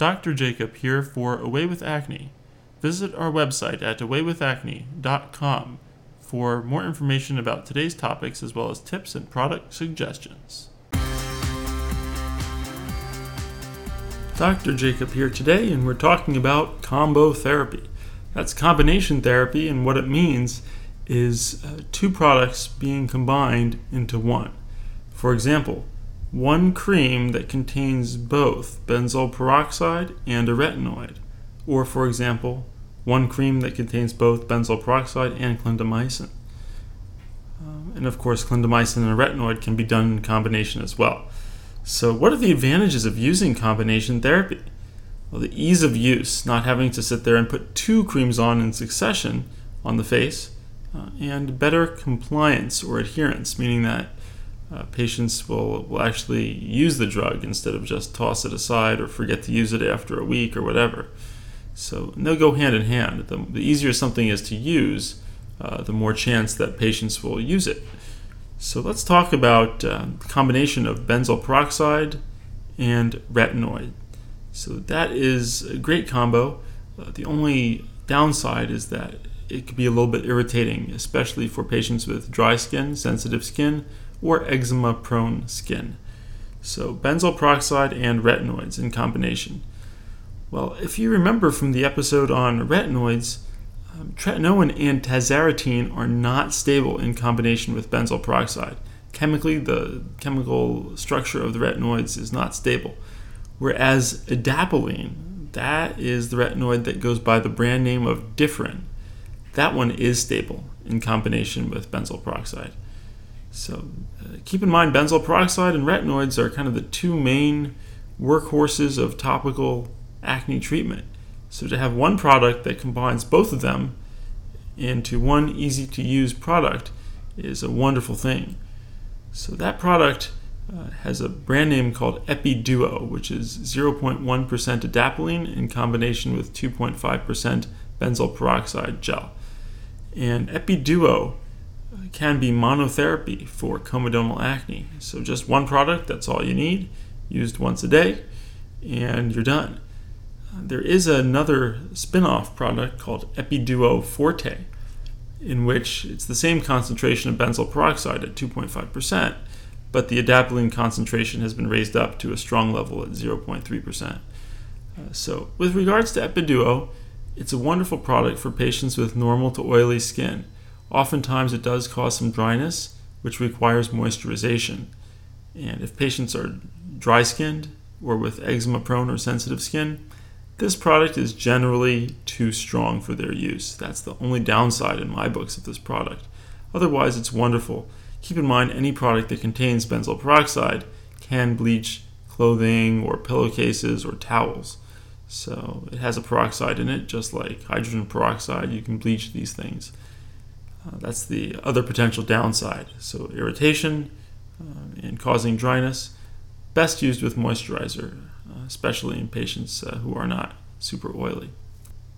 Dr. Jacob here for Away with Acne. Visit our website at awaywithacne.com for more information about today's topics as well as tips and product suggestions. Dr. Jacob here today, and we're talking about combo therapy. That's combination therapy, and what it means is uh, two products being combined into one. For example, one cream that contains both benzoyl peroxide and a retinoid. Or, for example, one cream that contains both benzoyl peroxide and clindamycin. Um, and of course, clindamycin and a retinoid can be done in combination as well. So, what are the advantages of using combination therapy? Well, the ease of use, not having to sit there and put two creams on in succession on the face, uh, and better compliance or adherence, meaning that uh, patients will, will actually use the drug instead of just toss it aside or forget to use it after a week or whatever. So they'll go hand in hand. The, the easier something is to use, uh, the more chance that patients will use it. So let's talk about uh, the combination of benzoyl peroxide and retinoid. So that is a great combo. Uh, the only downside is that it could be a little bit irritating, especially for patients with dry skin, sensitive skin, or eczema prone skin. So, benzoyl peroxide and retinoids in combination. Well, if you remember from the episode on retinoids, um, tretinoin and tazarotene are not stable in combination with benzoyl peroxide. Chemically, the chemical structure of the retinoids is not stable. Whereas adapalene, that is the retinoid that goes by the brand name of Differin, that one is stable in combination with benzoyl peroxide. So uh, keep in mind, benzoyl peroxide and retinoids are kind of the two main workhorses of topical acne treatment. So to have one product that combines both of them into one easy to use product is a wonderful thing. So that product uh, has a brand name called Epiduo, which is 0.1% adapalene in combination with 2.5% benzoyl peroxide gel. And Epiduo can be monotherapy for comedonal acne. So just one product, that's all you need, used once a day, and you're done. There is another spin off product called Epiduo Forte, in which it's the same concentration of benzoyl peroxide at 2.5%, but the adapalene concentration has been raised up to a strong level at 0.3%. Uh, so, with regards to Epiduo, it's a wonderful product for patients with normal to oily skin. Oftentimes, it does cause some dryness, which requires moisturization. And if patients are dry skinned or with eczema prone or sensitive skin, this product is generally too strong for their use. That's the only downside in my books of this product. Otherwise, it's wonderful. Keep in mind, any product that contains benzoyl peroxide can bleach clothing or pillowcases or towels. So it has a peroxide in it, just like hydrogen peroxide. You can bleach these things. Uh, that's the other potential downside. So irritation uh, and causing dryness, best used with moisturizer, uh, especially in patients uh, who are not super oily.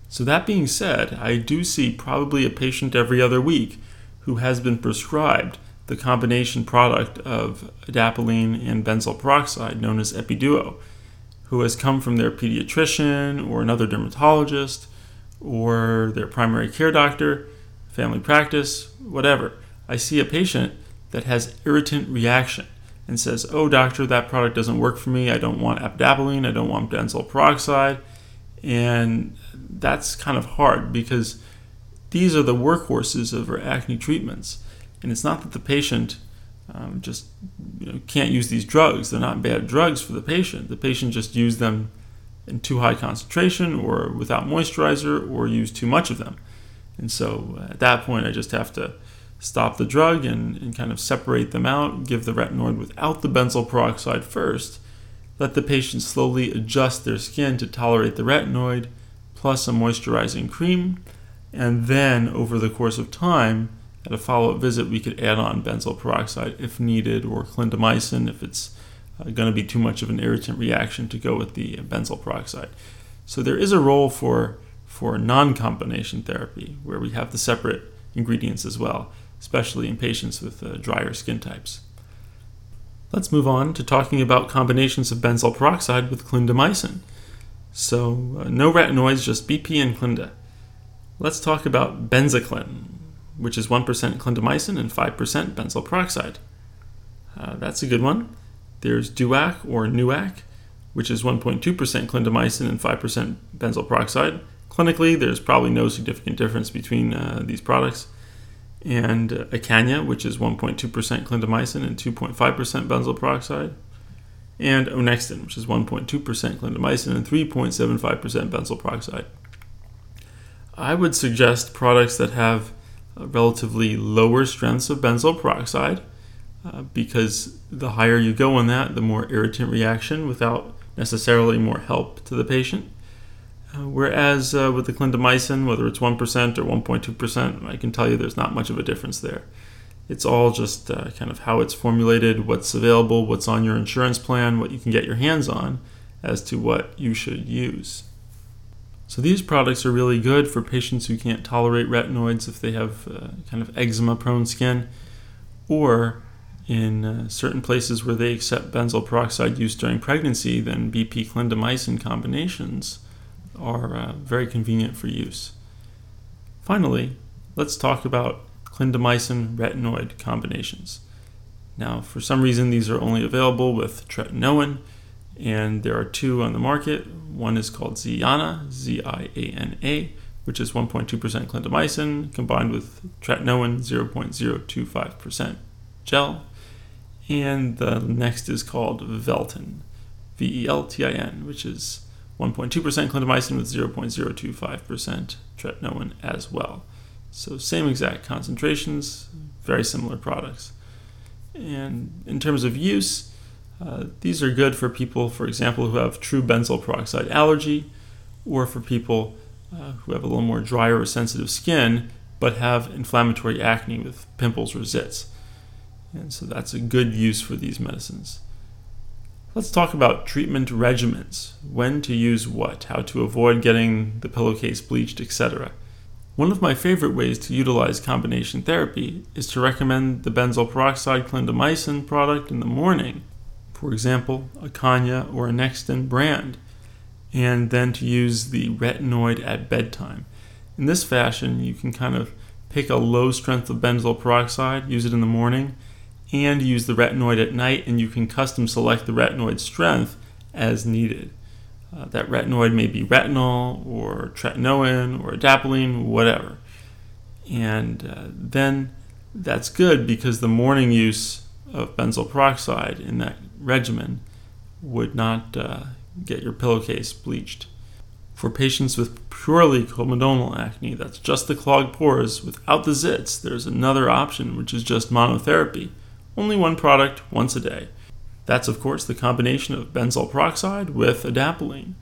So that being said, I do see probably a patient every other week who has been prescribed the combination product of adapalene and benzoyl peroxide known as Epiduo who has come from their pediatrician or another dermatologist or their primary care doctor, family practice, whatever. I see a patient that has irritant reaction and says, "Oh, doctor, that product doesn't work for me. I don't want adapalene. I don't want benzoyl peroxide," and that's kind of hard because these are the workhorses of our acne treatments, and it's not that the patient um, just you know, can't use these drugs. They're not bad drugs for the patient. The patient just used them in too high concentration or without moisturizer or use too much of them. And so uh, at that point, I just have to stop the drug and, and kind of separate them out, give the retinoid without the benzoyl peroxide first, let the patient slowly adjust their skin to tolerate the retinoid plus a moisturizing cream, and then over the course of time, at a follow up visit, we could add on benzoyl peroxide if needed, or clindamycin if it's uh, going to be too much of an irritant reaction to go with the benzoyl peroxide. So there is a role for, for non combination therapy where we have the separate ingredients as well, especially in patients with uh, drier skin types. Let's move on to talking about combinations of benzoyl peroxide with clindamycin. So, uh, no retinoids, just BP and Clinda. Let's talk about Benzaclin, which is 1% clindamycin and 5% benzoyl peroxide. Uh, that's a good one. There's Duac or Nuac, which is 1.2% clindamycin and 5% benzoyl peroxide. Clinically, there's probably no significant difference between uh, these products. And uh, Acanya, which is 1.2% clindamycin and 2.5% benzoyl peroxide. And Onexton, which is 1.2% clindamycin and 3.75% benzoyl peroxide. I would suggest products that have relatively lower strengths of benzoyl peroxide uh, because the higher you go on that, the more irritant reaction without necessarily more help to the patient. Whereas uh, with the clindamycin, whether it's 1% or 1.2%, I can tell you there's not much of a difference there. It's all just uh, kind of how it's formulated, what's available, what's on your insurance plan, what you can get your hands on as to what you should use. So these products are really good for patients who can't tolerate retinoids if they have uh, kind of eczema prone skin or in uh, certain places where they accept benzoyl peroxide use during pregnancy, then BP clindamycin combinations are uh, very convenient for use. Finally, let's talk about clindamycin retinoid combinations. Now, for some reason, these are only available with tretinoin, and there are two on the market. One is called Ziana, Z I A N A, which is 1.2% clindamycin combined with tretinoin, 0.025% gel and the next is called Veltin, V E L T I N, which is 1.2% clindamycin with 0.025% tretinoin as well. So, same exact concentrations, very similar products. And in terms of use, uh, these are good for people, for example, who have true benzoyl peroxide allergy, or for people uh, who have a little more drier or sensitive skin but have inflammatory acne with pimples or zits. And so that's a good use for these medicines. Let's talk about treatment regimens when to use what, how to avoid getting the pillowcase bleached, etc. One of my favorite ways to utilize combination therapy is to recommend the benzoyl peroxide clindamycin product in the morning, for example, Acanya or Onexton brand, and then to use the retinoid at bedtime. In this fashion, you can kind of pick a low strength of benzoyl peroxide, use it in the morning, and use the retinoid at night, and you can custom select the retinoid strength as needed. Uh, that retinoid may be retinol or tretinoin or adapalene, whatever. And uh, then that's good because the morning use of benzoyl peroxide in that regimen would not uh, get your pillowcase bleached. For patients with purely comedonal acne, that's just the clogged pores without the zits, there's another option, which is just monotherapy only one product once a day. That's, of course, the combination of benzoyl peroxide with adapalene,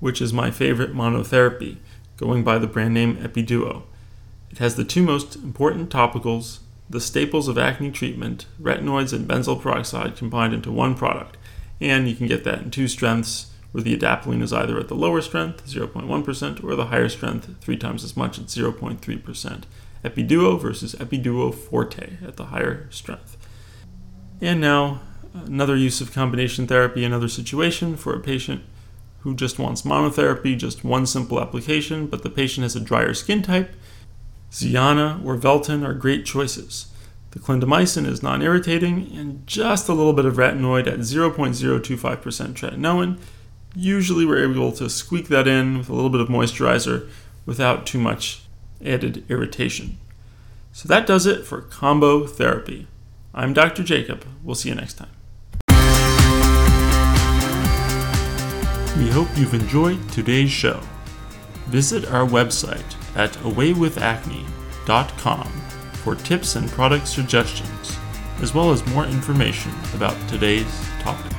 which is my favorite monotherapy, going by the brand name Epiduo. It has the two most important topicals, the staples of acne treatment, retinoids and benzoyl peroxide combined into one product, and you can get that in two strengths, where the adapalene is either at the lower strength, 0.1%, or the higher strength, three times as much at 0.3%. Epiduo versus Epiduo Forte at the higher strength. And now, another use of combination therapy, another situation for a patient who just wants monotherapy, just one simple application, but the patient has a drier skin type. Ziana or Veltin are great choices. The clindamycin is non irritating, and just a little bit of retinoid at 0.025% tretinoin. Usually, we're able to squeak that in with a little bit of moisturizer without too much added irritation. So, that does it for combo therapy. I'm Dr. Jacob. We'll see you next time. We hope you've enjoyed today's show. Visit our website at awaywithacne.com for tips and product suggestions, as well as more information about today's topic.